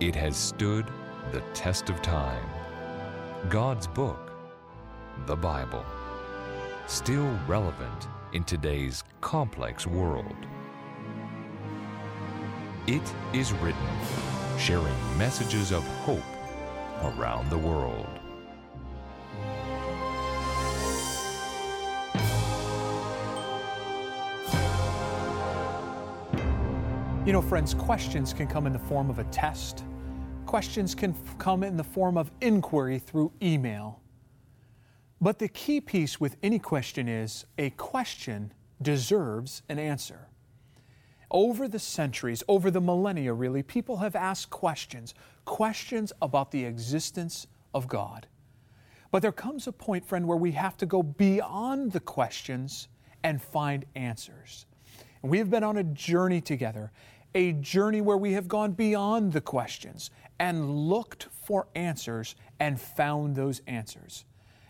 It has stood the test of time. God's book, the Bible, still relevant in today's complex world. It is written, sharing messages of hope around the world. You know, friends, questions can come in the form of a test. Questions can f- come in the form of inquiry through email. But the key piece with any question is a question deserves an answer. Over the centuries, over the millennia, really, people have asked questions, questions about the existence of God. But there comes a point, friend, where we have to go beyond the questions and find answers. We have been on a journey together, a journey where we have gone beyond the questions and looked for answers and found those answers.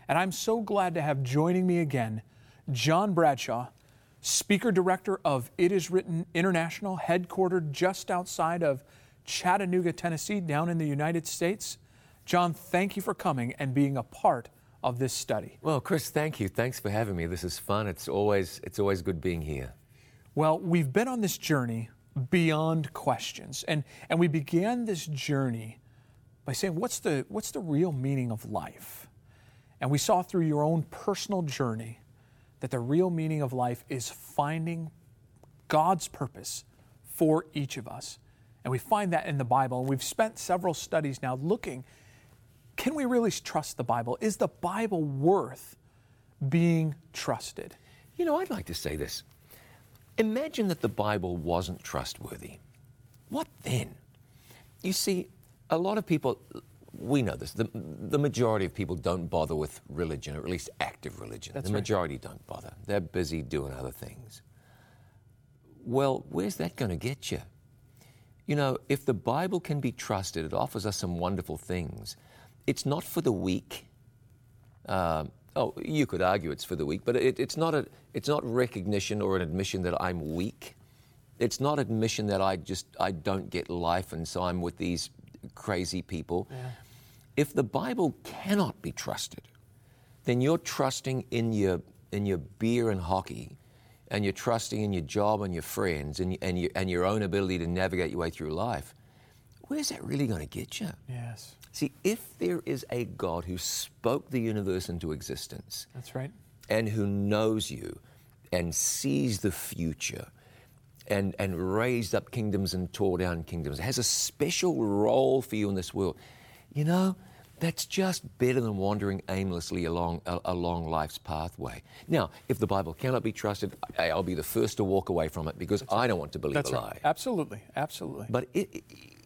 And I'm so glad to have joining me again John Bradshaw, speaker director of It Is Written International, headquartered just outside of Chattanooga, Tennessee, down in the United States. John, thank you for coming and being a part of this study. Well, Chris, thank you. Thanks for having me. This is fun. It's always it's always good being here. Well, we've been on this journey beyond questions. And and we began this journey by saying what's the what's the real meaning of life? And we saw through your own personal journey that the real meaning of life is finding God's purpose for each of us. And we find that in the Bible. And we've spent several studies now looking can we really trust the Bible? Is the Bible worth being trusted? You know, I'd like to say this. Imagine that the Bible wasn't trustworthy. What then? You see, a lot of people, we know this, the, the majority of people don't bother with religion, or at least active religion. That's the right. majority don't bother. They're busy doing other things. Well, where's that going to get you? You know, if the Bible can be trusted, it offers us some wonderful things. It's not for the weak. Um, oh, you could argue it's for the weak, but it, it's, not a, it's not recognition or an admission that I'm weak. It's not admission that I just I don't get life and so I'm with these crazy people. If the Bible cannot be trusted, then you're trusting in your in your beer and hockey, and you're trusting in your job and your friends and, and, your, and your own ability to navigate your way through life. Where's that really going to get you? Yes, See, if there is a God who spoke the universe into existence that's right. and who knows you and sees the future and, and raised up kingdoms and tore down kingdoms, has a special role for you in this world, you know, that's just better than wandering aimlessly along, a- along life's pathway. Now, if the Bible cannot be trusted, I- I'll be the first to walk away from it because I don't want to believe That's a right. lie. Absolutely, absolutely. But i- i-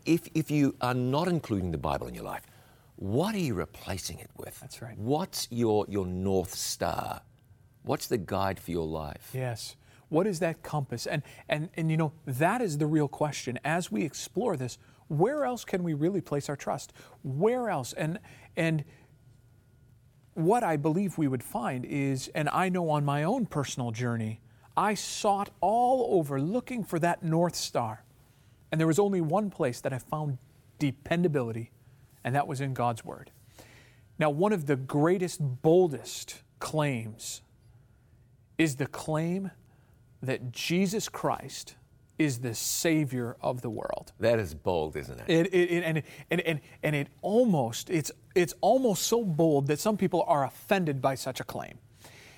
if, if you are not including the Bible in your life, what are you replacing it with? That's right. What's your, your North Star? What's the guide for your life? Yes. What is that compass? And and and you know, that is the real question as we explore this. Where else can we really place our trust? Where else? And and what I believe we would find is and I know on my own personal journey, I sought all over looking for that north star. And there was only one place that I found dependability, and that was in God's word. Now, one of the greatest boldest claims is the claim that Jesus Christ is the Savior of the world. That is bold, isn't it? It, it, it- and, and, and, and it almost, it's, it's almost so bold that some people are offended by such a claim.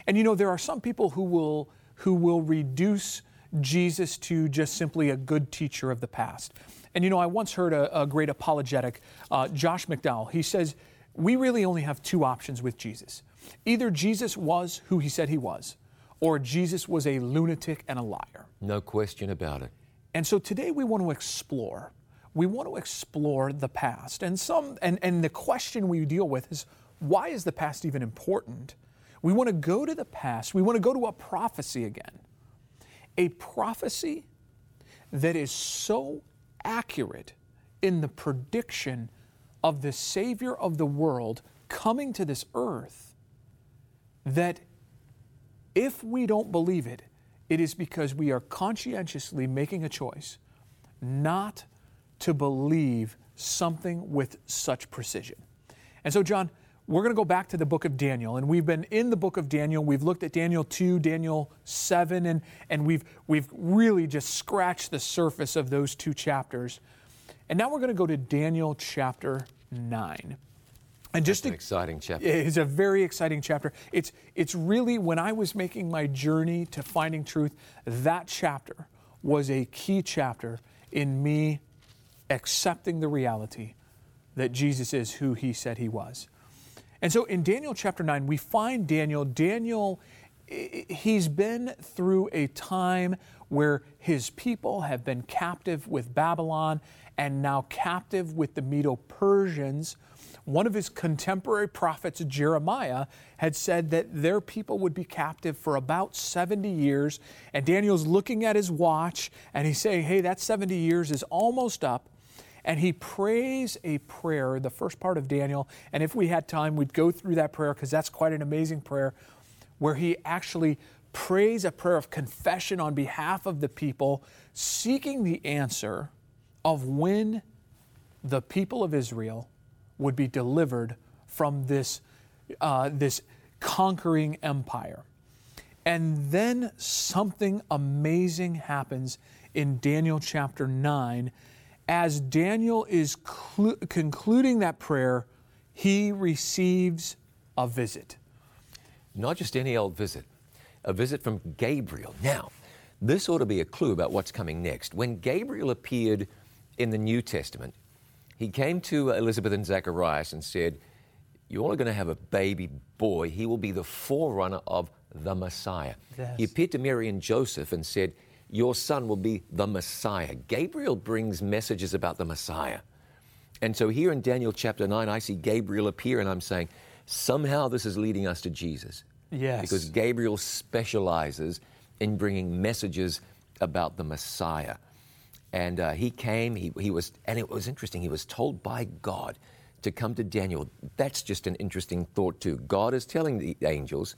And you know, there are some people who will, who will reduce Jesus to just simply a good teacher of the past. And you know, I once heard a, a great apologetic, uh, Josh McDowell. He says, We really only have two options with Jesus. Either Jesus was who he said he was, or Jesus was a lunatic and a liar. No question about it. And so today we want to explore. We want to explore the past. And some and, and the question we deal with is why is the past even important? We want to go to the past. We want to go to a prophecy again. A prophecy that is so accurate in the prediction of the Savior of the world coming to this earth that if we don't believe it, it is because we are conscientiously making a choice not to believe something with such precision. And so, John, we're going to go back to the book of Daniel, and we've been in the book of Daniel. We've looked at Daniel 2, Daniel 7, and, and we've, we've really just scratched the surface of those two chapters. And now we're going to go to Daniel chapter 9. And just That's an exciting chapter. It's a very exciting chapter. It's, it's really when I was making my journey to finding truth, that chapter was a key chapter in me accepting the reality that Jesus is who he said he was. And so in Daniel chapter 9, we find Daniel. Daniel, he's been through a time where his people have been captive with Babylon and now captive with the Medo Persians. One of his contemporary prophets, Jeremiah, had said that their people would be captive for about 70 years. And Daniel's looking at his watch and he's saying, Hey, that 70 years is almost up and he prays a prayer, the first part of Daniel. And if we had time, we'd go through that prayer because that's quite an amazing prayer, where he actually prays a prayer of confession on behalf of the people, seeking the answer of when the people of Israel would be delivered from this, uh, this conquering empire. And then something amazing happens in Daniel chapter 9 as Daniel is clu- concluding that prayer, he receives a visit. Not just any old visit, a visit from Gabriel. Now, this ought to be a clue about what's coming next. When Gabriel appeared in the New Testament, he came to Elizabeth and Zacharias and said, You all are going to have a baby boy. He will be the forerunner of the Messiah. Yes. He appeared to Mary and Joseph and said, your son will be the Messiah. Gabriel brings messages about the Messiah. And so here in Daniel chapter 9, I see Gabriel appear and I'm saying, somehow this is leading us to Jesus. Yes. Because Gabriel specializes in bringing messages about the Messiah. And uh, he came, he, he was, and it was interesting, he was told by God to come to Daniel. That's just an interesting thought, too. God is telling the angels,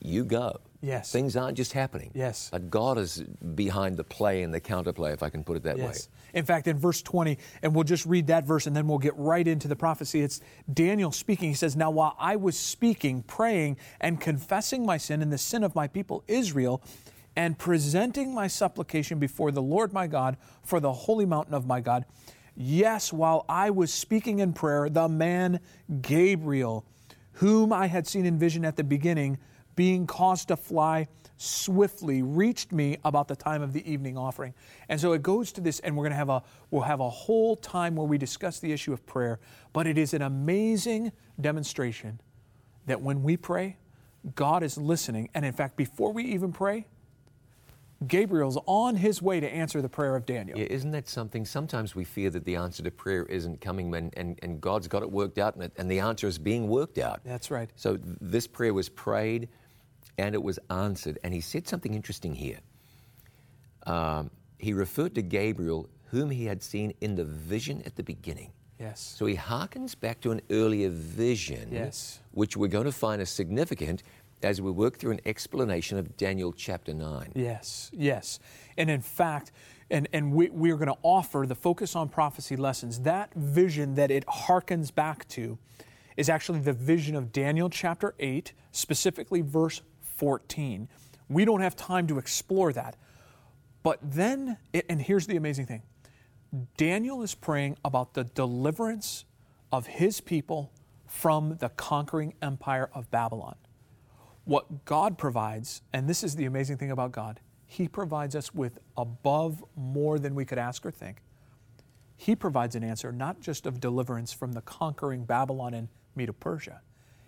you go. Yes. Things aren't just happening. Yes. But God is behind the play and the counterplay, if I can put it that yes. way. In fact, in verse 20, and we'll just read that verse and then we'll get right into the prophecy. It's Daniel speaking. He says, Now while I was speaking, praying, and confessing my sin and the sin of my people Israel, and presenting my supplication before the Lord my God for the holy mountain of my God, yes, while I was speaking in prayer, the man Gabriel, whom I had seen in vision at the beginning, being caused to fly swiftly reached me about the time of the evening offering. And so it goes to this, and we're going to have a we'll have a whole time where we discuss the issue of prayer. But it is an amazing demonstration that when we pray, God is listening. And in fact, before we even pray, Gabriel's on his way to answer the prayer of Daniel. Yeah, isn't that something? Sometimes we fear that the answer to prayer isn't coming and, and, and God's got it worked out and, it, and the answer is being worked out. That's right. So this prayer was prayed and it was answered. And he said something interesting here. Um, he referred to Gabriel, whom he had seen in the vision at the beginning. Yes. So he harkens back to an earlier vision, yes. which we're going to find as significant as we work through an explanation of Daniel chapter 9. Yes, yes. And in fact, and, and we, we're going to offer the focus on prophecy lessons. That vision that it harkens back to is actually the vision of Daniel chapter 8, specifically verse 14. We don't have time to explore that. But then, and here's the amazing thing Daniel is praying about the deliverance of his people from the conquering empire of Babylon. What God provides, and this is the amazing thing about God, He provides us with above more than we could ask or think. He provides an answer not just of deliverance from the conquering Babylon and Medo Persia,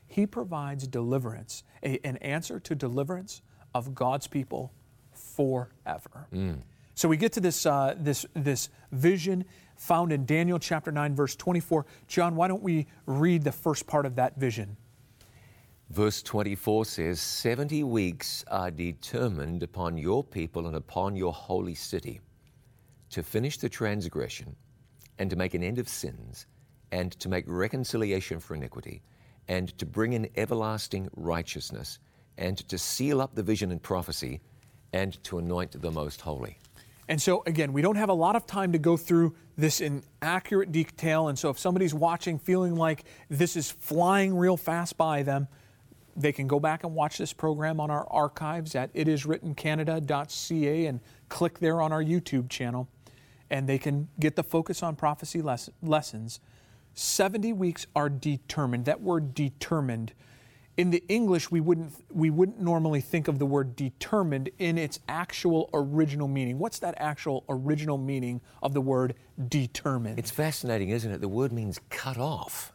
he provides deliverance, a, an answer to deliverance of God's people forever. Mm. So we get to this, uh, this, this vision found in Daniel chapter 9, verse 24. John, why don't we read the first part of that vision? Verse 24 says, 70 weeks are determined upon your people and upon your holy city to finish the transgression and to make an end of sins and to make reconciliation for iniquity and to bring in everlasting righteousness, and to seal up the vision and prophecy, and to anoint the most holy. And so, again, we don't have a lot of time to go through this in accurate detail. And so, if somebody's watching feeling like this is flying real fast by them, they can go back and watch this program on our archives at itiswrittencanada.ca and click there on our YouTube channel. And they can get the Focus on Prophecy les- lessons. 70 weeks are determined. That word determined in the English, we wouldn't we wouldn't normally think of the word determined in its actual original meaning. What's that actual original meaning of the word determined? It's fascinating, isn't it? The word means cut off.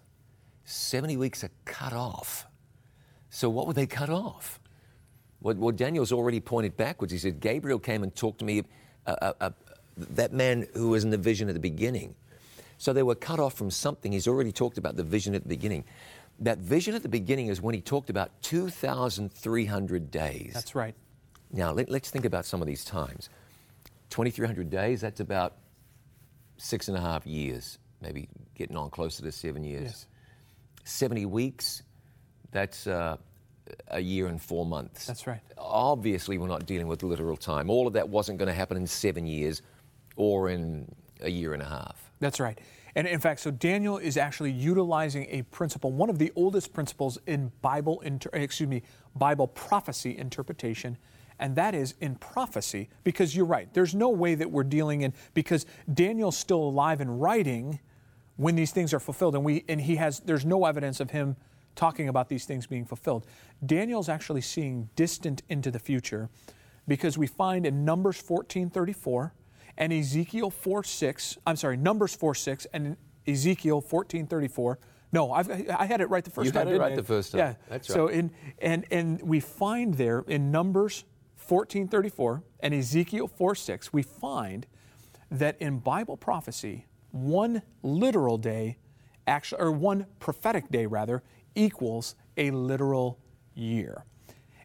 70 weeks are cut off. So, what were they cut off? Well, well Daniel's already pointed backwards. He said, Gabriel came and talked to me, uh, uh, uh, that man who was in the vision at the beginning. So, they were cut off from something. He's already talked about the vision at the beginning that vision at the beginning is when he talked about 2,300 days. That's right. Now, let, us think about some of these times. 2,300 days, that's about six and a half years, maybe getting on closer to seven years. Yes. 70 weeks, that's uh, a year and four months. That's right. Obviously, we're not dealing with literal time. All of that wasn't going to happen in seven years or in a year and a half. That's right. And in fact, so Daniel is actually utilizing a principle, one of the oldest principles in Bible, inter, excuse me, Bible prophecy interpretation, and that is in prophecy. Because you're right, there's no way that we're dealing in because Daniel's still alive and writing when these things are fulfilled, and we and he has there's no evidence of him talking about these things being fulfilled. Daniel's actually seeing distant into the future because we find in Numbers 1434 and Ezekiel 4 6, I'm sorry, Numbers 4 6, and Ezekiel 14 34. No, I've, I had it right the first you time. You had it right I? the first time. Yeah, that's right. So in and and we find there in Numbers 14 34 and Ezekiel 4 6, we find that in Bible prophecy, one literal day, actually, or one prophetic day rather, equals a literal year.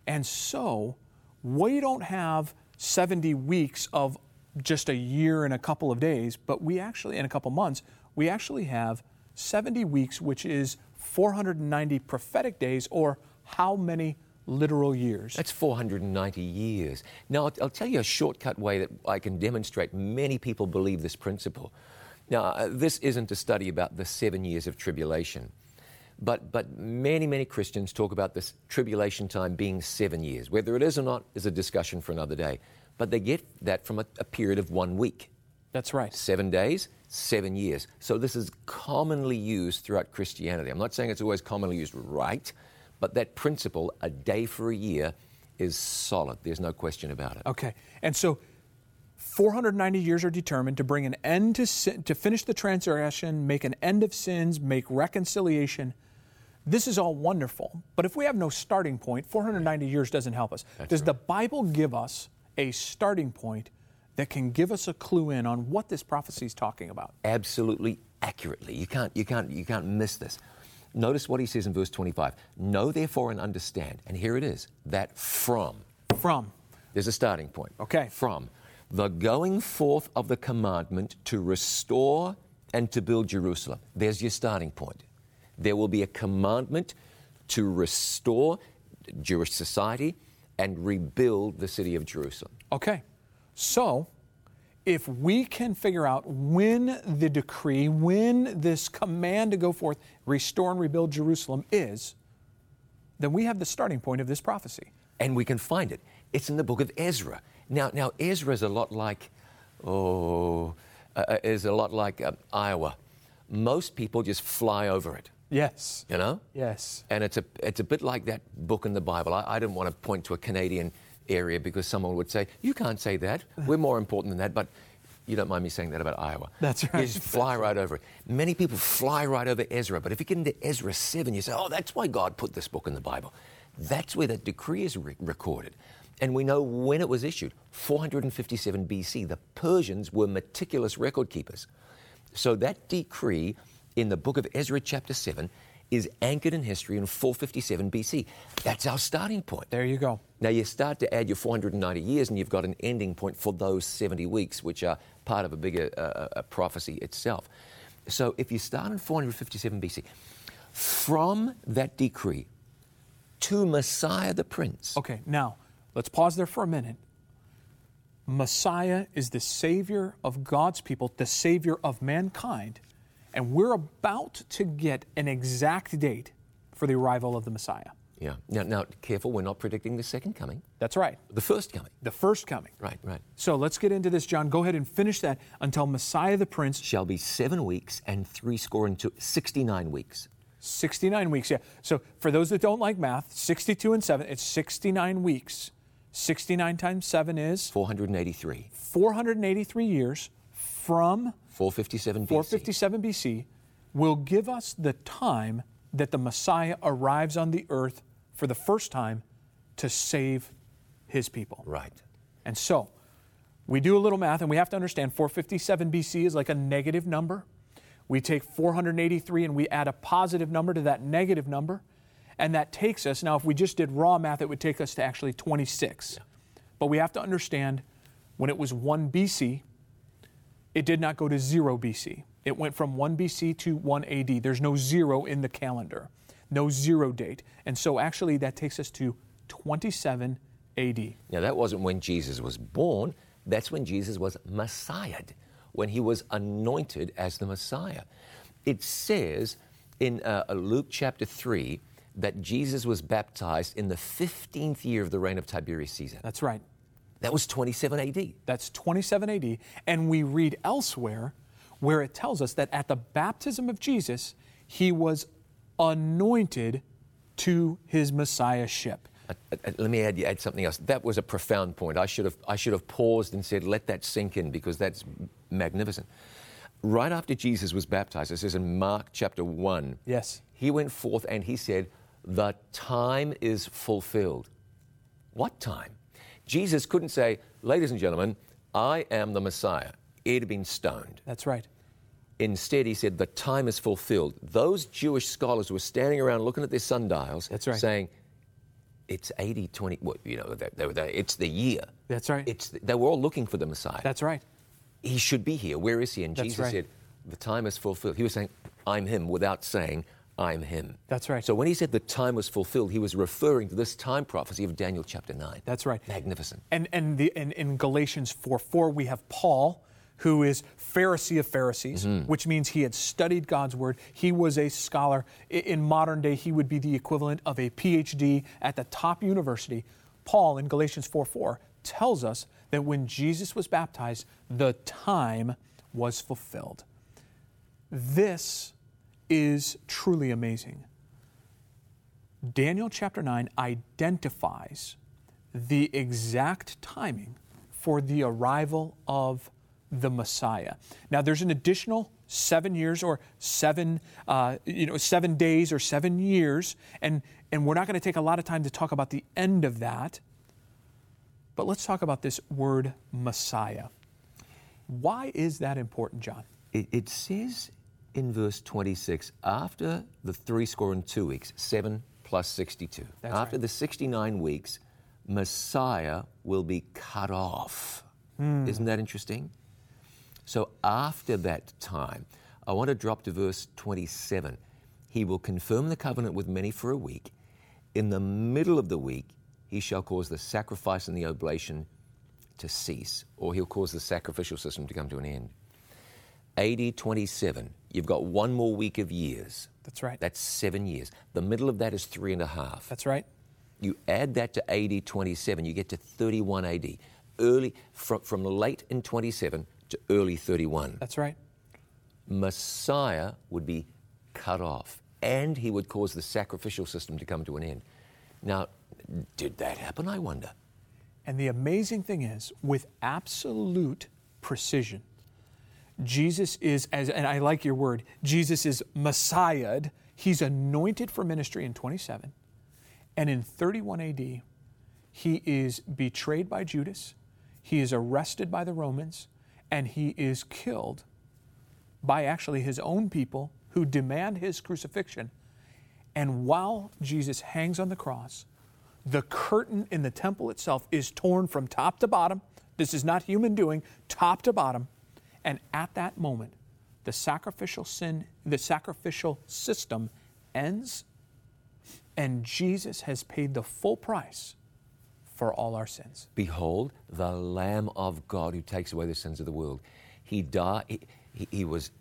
And so we don't have 70 weeks of just a year and a couple of days, but we actually, in a couple months, we actually have 70 weeks, which is 490 prophetic days, or how many literal years? That's 490 years. Now, I'll, I'll tell you a shortcut way that I can demonstrate many people believe this principle. Now, uh, this isn't a study about the seven years of tribulation. But, but many, many Christians talk about this tribulation time being seven years. Whether it is or not is a discussion for another day but they get that from a, a period of one week. That's right. Seven days, seven years. So this is commonly used throughout Christianity. I'm not saying it's always commonly used right, but that principle, a day for a year, is solid. There's no question about it. Okay. And so 490 years are determined to bring an end to sin, to finish the transgression, make an end of sins, make reconciliation. This is all wonderful. But if we have no starting point, 490 years doesn't help us. That's Does right. the Bible give us a starting point that can give us a clue in on what this prophecy is talking about. Absolutely accurately. You can't, you can't, you can't miss this. Notice what he says in verse 25. Know therefore and understand. And here it is that from. From. There's a starting point. Okay. From the going forth of the commandment to restore and to build Jerusalem. There's your starting point. There will be a commandment to restore Jewish society and rebuild the city of Jerusalem. Okay. So, if we can figure out when the decree, when this command to go forth, restore and rebuild Jerusalem is, then we have the starting point of this prophecy. And we can find it. It's in the book of Ezra. Now, now Ezra is a lot like, oh, uh, uh is a lot like uh, Iowa. Most people just fly over it. Yes. You know? Yes. And it's a, it's a bit like that book in the Bible. I, I didn't want to point to a Canadian area because someone would say, You can't say that. We're more important than that. But you don't mind me saying that about Iowa. That's right. You just fly right, over it. Many people fly right over Ezra, but if you get into Ezra 7, you say, oh, that's why God put this book in the Bible. That's where that decree is re- recorded. And we know when it was issued 457 BC. The Persians were meticulous record keepers. So that decree in the book of Ezra, chapter 7, is anchored in history in 457 BC. That's our starting point. There you go. Now you start to add your 490 years, and you've got an ending point for those 70 weeks, which are part of a bigger uh, a prophecy itself. So if you start in 457 BC, from that decree to Messiah the Prince. Okay, now let's pause there for a minute. Messiah is the Savior of God's people, the Savior of mankind, and we're about to get an exact date for the arrival of the Messiah. Yeah. Now, now, careful, we're not predicting the second coming, That's right, the first coming. the first coming. Right, right. So let's get into this, John. Go ahead and finish that until Messiah the Prince, Shall be seven weeks and three score and two, 69 weeks. 69 weeks. Yeah. So for those that don't like math, 62 and 7, it's 69 weeks. 69 times 7 is 483. 483 years from 457 BC. 457 BC will give us the time that the Messiah arrives on the earth for the first time to save his people. Right. And so we do a little math and we have to understand 457 BC is like a negative number. We take 483 and we add a positive number to that negative number. And that takes us, now, if we just did raw math, it would take us to actually 26. But we have to understand when it was 1 BC, it did not go to 0 BC. It went from 1 BC to 1 AD. There's no zero in the calendar, no zero date. And so actually that takes us to 27 AD. Now, that wasn't when Jesus was born, that's when Jesus was Messiah, when he was anointed as the Messiah. It says in uh, Luke chapter 3 that Jesus was baptized in the 15th year of the reign of Tiberius Caesar. That's right. That was 27 AD. That's 27 AD. And we read elsewhere where it tells us that at the baptism of Jesus, he was anointed to his messiahship. Uh, uh, let me add, add something else. That was a profound point. I should have, I should have paused and said, let that sink in because that's magnificent. Right after Jesus was baptized, it says in Mark chapter 1, Yes. he went forth and he said, The time is fulfilled. What time? Jesus couldn't say, Ladies and gentlemen, I am the Messiah. It had been stoned. That's right. Instead, he said, The time is fulfilled. Those Jewish scholars were standing around looking at their sundials, That's right. saying, It's 80 20, well, you know, they, they, they, it's the year. That's right. It's, they were all looking for the Messiah. That's right. he should be here. Where is he? And That's Jesus right. said, The time is fulfilled. He was saying, I'm him, without saying, I'm him. That's right. So when he said the time was fulfilled, he was referring to this time prophecy of Daniel chapter 9. That's right. Magnificent. And, and, the, and in Galatians 4 4, we have Paul, who is Pharisee of Pharisees, Mm-hmm. which means he had studied God's word. He was a scholar. In modern day, he would be the equivalent of a PhD at the top university. Paul in Galatians 4 4 tells us that when Jesus was baptized, the time was fulfilled. This is truly amazing. Daniel chapter 9 identifies the exact timing for the arrival of the Messiah. Now, there's an additional seven years or seven, uh, you know, seven days or seven years, and, and we're not going to take a lot of time to talk about the end of that. But let's talk about this word Messiah. Why is that important, John? It, it says in verse 26 after the three score and two weeks, seven plus 62, That's after right. the 69 weeks, Messiah will be cut off. Hmm. Isn't that interesting? So after that time, I want to drop to verse 27. He will confirm the covenant with many for a week. In the middle of the week, he shall cause the sacrifice and the oblation to cease, or he'll cause the sacrificial system to come to an end. AD 27, you've got one more week of years. That's right. That's seven years. The middle of that is three and a half. That's right. You add that to AD 27, you get to 31 AD. Early, from, from late in 27 to early 31. That's right. Messiah would be cut off and he would cause the sacrificial system to come to an end. Now, did that happen, I wonder? And the amazing thing is, with absolute precision, Jesus is, as, and I like your word, Jesus is Messiahed. He's anointed for ministry in 27. And in 31 AD, he is betrayed by Judas, he is arrested by the Romans, and he is killed by actually his own people who demand his crucifixion. And while Jesus hangs on the cross, the curtain in the temple itself is torn from top to bottom. This is not human doing, top to bottom. And at that moment, the sacrificial sin, the sacrificial system ends, and Jesus has paid the full price for all our sins. Behold, the Lamb of God who takes away the sins of the world. He died, he, he, was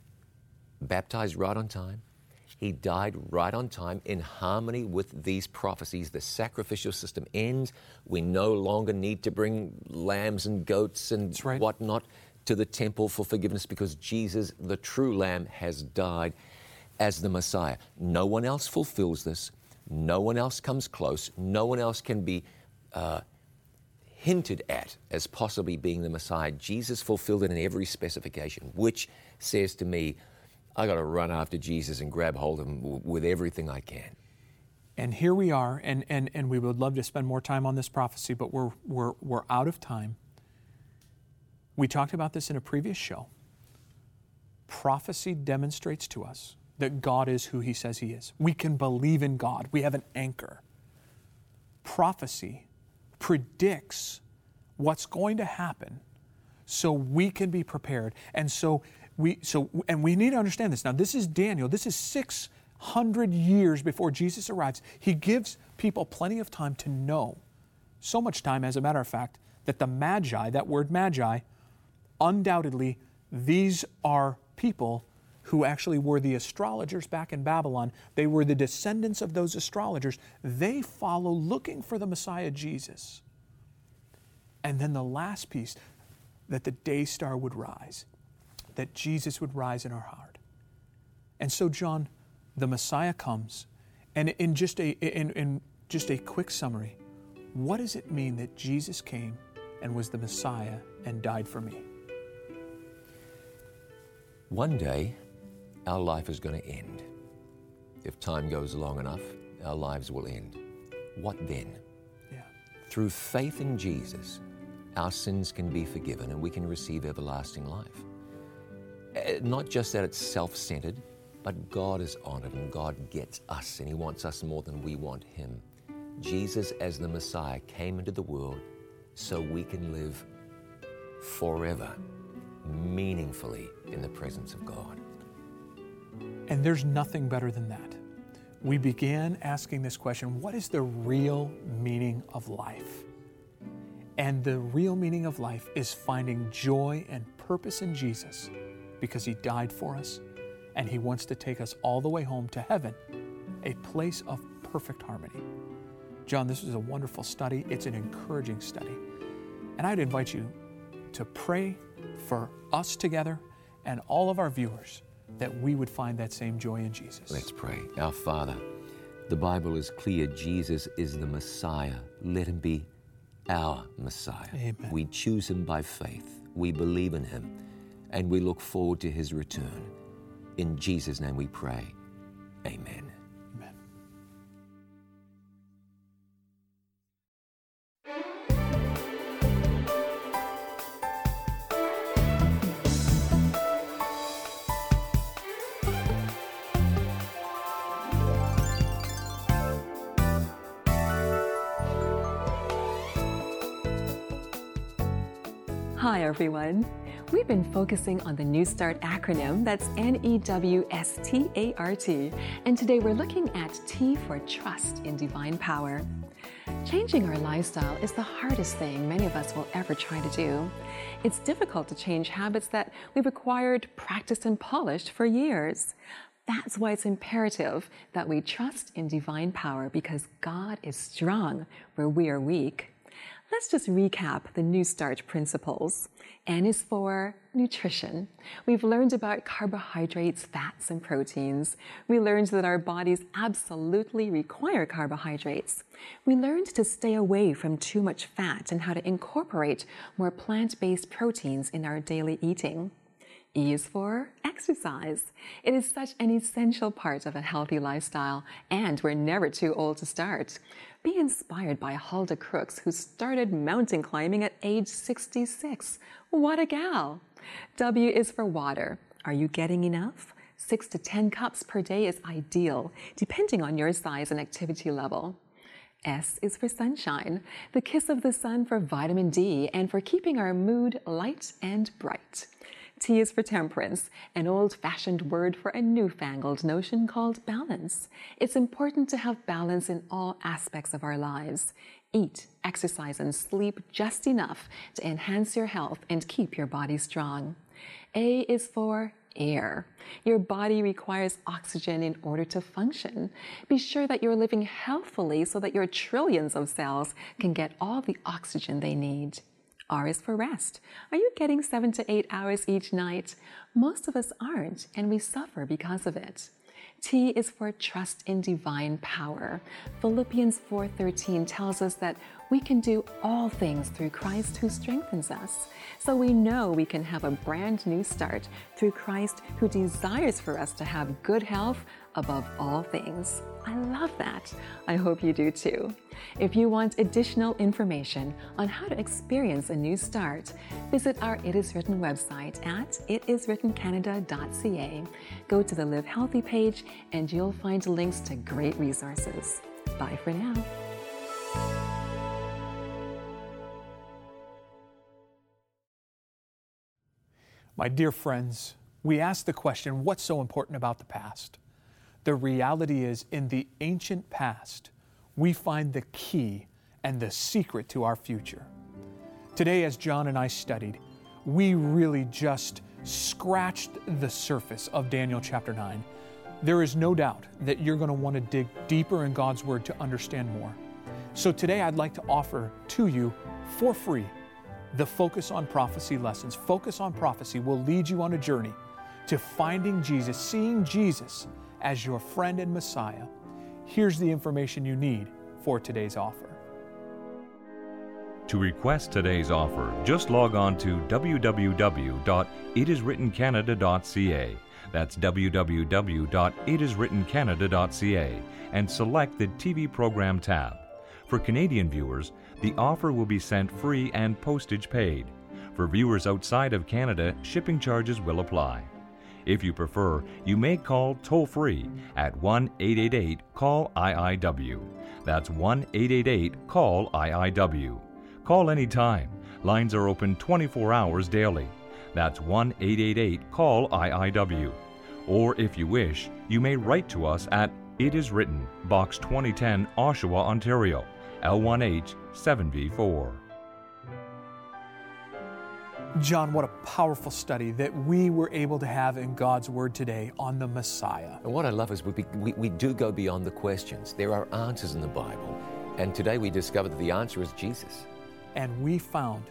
baptized right on time. He died right on time in harmony with these prophecies. The sacrificial system ends. We no longer need to bring lambs and goats and right. whatnot to the temple for forgiveness because Jesus, the true Lamb, has died as the Messiah. No one else fulfills this. No one else comes close. No one else can be uh, hinted at as possibly being the Messiah. Jesus fulfilled it in every specification, which says to me, I got to run after Jesus and grab hold of him w- with everything I can. And here we are, and, and, and we would love to spend more time on this prophecy, but we're, we're, we're out of time. We talked about this in a previous show. Prophecy demonstrates to us that God is who He says He is. We can believe in God, we have an anchor. Prophecy predicts what's going to happen so we can be prepared. And so we so and we need to understand this. Now this is Daniel. This is 600 years before Jesus arrives. He gives people plenty of time to know. So much time as a matter of fact that the magi, that word magi, undoubtedly these are people who actually were the astrologers back in Babylon. They were the descendants of those astrologers. They follow looking for the Messiah Jesus. And then the last piece that the day star would rise, that Jesus would rise in our heart. And so, John, the Messiah comes, and in just a, in, in just a quick summary, what does it mean that Jesus came and was the Messiah and died for me? One day, our life is going to end. If time goes long enough, our lives will end. What then? Yeah. Through faith in Jesus, our sins can be forgiven and we can receive everlasting life. Uh, Not just that it's self centered, but God is honored and God gets us and He wants us more than we want Him. Jesus, as the Messiah, came into the world so we can live forever, meaningfully in the presence of God. And there's nothing better than that. We began asking this question what is the real meaning of life? And the real meaning of life is finding joy and purpose in Jesus because He died for us and He wants to take us all the way home to heaven, a place of perfect harmony. John, this is a wonderful study. It's an encouraging study. And I'd invite you to pray for us together and all of our viewers that we would find that same joy in Jesus. Let's pray. Our Father, the Bible is clear Jesus is the Messiah. Let him be our Messiah. Amen. We choose him by faith. We believe in him and we look forward to his return. In Jesus' name we pray. Amen. Amen. Hi, everyone. We've been focusing on the New Start acronym that's N E W S T A R T, and today we're looking at T for Trust in Divine Power. Changing our lifestyle is the hardest thing many of us will ever try to do. It's difficult to change habits that we've acquired, practiced, and polished for years. That's why it's imperative that we trust in divine power because God is strong where we are weak. Let's just recap the New Start principles. N is for nutrition. We've learned about carbohydrates, fats, and proteins. We learned that our bodies absolutely require carbohydrates. We learned to stay away from too much fat and how to incorporate more plant based proteins in our daily eating. E is for exercise. It is such an essential part of a healthy lifestyle, and we're never too old to start. Be inspired by Hulda Crooks, who started mountain climbing at age 66. What a gal! W is for water. Are you getting enough? Six to 10 cups per day is ideal, depending on your size and activity level. S is for sunshine, the kiss of the sun for vitamin D and for keeping our mood light and bright. T is for temperance, an old fashioned word for a newfangled notion called balance. It's important to have balance in all aspects of our lives. Eat, exercise, and sleep just enough to enhance your health and keep your body strong. A is for air. Your body requires oxygen in order to function. Be sure that you're living healthfully so that your trillions of cells can get all the oxygen they need. R is for rest. Are you getting seven to eight hours each night? Most of us aren't, and we suffer because of it. T is for trust in divine power. Philippians 4:13 tells us that we can do all things through Christ who strengthens us. So we know we can have a brand new start through Christ who desires for us to have good health above all things. I love that. I hope you do too. If you want additional information on how to experience a new start, visit our It Is Written website at itiswrittencanada.ca. Go to the Live Healthy page and you'll find links to great resources. Bye for now. My dear friends, we ask the question what's so important about the past? The reality is, in the ancient past, we find the key and the secret to our future. Today, as John and I studied, we really just scratched the surface of Daniel chapter 9. There is no doubt that you're going to want to dig deeper in God's Word to understand more. So today, I'd like to offer to you for free the Focus on Prophecy lessons. Focus on Prophecy will lead you on a journey to finding Jesus, seeing Jesus as your friend and Messiah. Here's the information you need for today's offer. To request today's offer, just log on to www.itiswrittencanada.ca. That's www.itiswrittencanada.ca and select the TV program tab. For Canadian viewers, the offer will be sent free and postage paid. For viewers outside of Canada, shipping charges will apply. If you prefer, you may call toll free at 1 888 CALL IIW. That's 1 888 CALL IIW. Call anytime. Lines are open 24 hours daily. That's 1 888 CALL IIW. Or if you wish, you may write to us at It Is Written, Box 2010, Oshawa, Ontario, L1H 7V4. John, what a powerful study that we were able to have in God's Word today on the Messiah. And what I love is we, we, we do go beyond the questions. There are answers in the Bible. And today we discovered that the answer is Jesus. And we found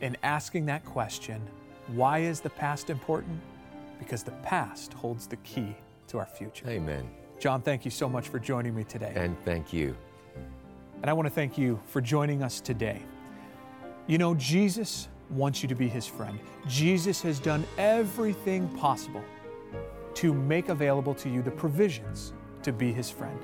in asking that question, why is the past important? Because the past holds the key to our future. Amen. John, thank you so much for joining me today. And thank you. And I want to thank you for joining us today. You know, Jesus wants you to be his friend. Jesus has done everything possible to make available to you the provisions to be his friend.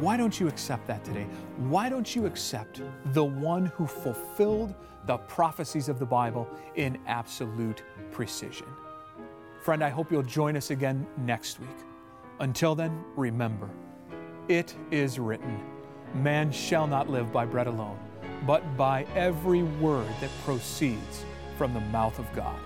Why don't you accept that today? Why don't you accept the one who fulfilled the prophecies of the Bible in absolute precision? Friend, I hope you'll join us again next week. Until then, remember, it is written, man shall not live by bread alone but by every word that proceeds from the mouth of God.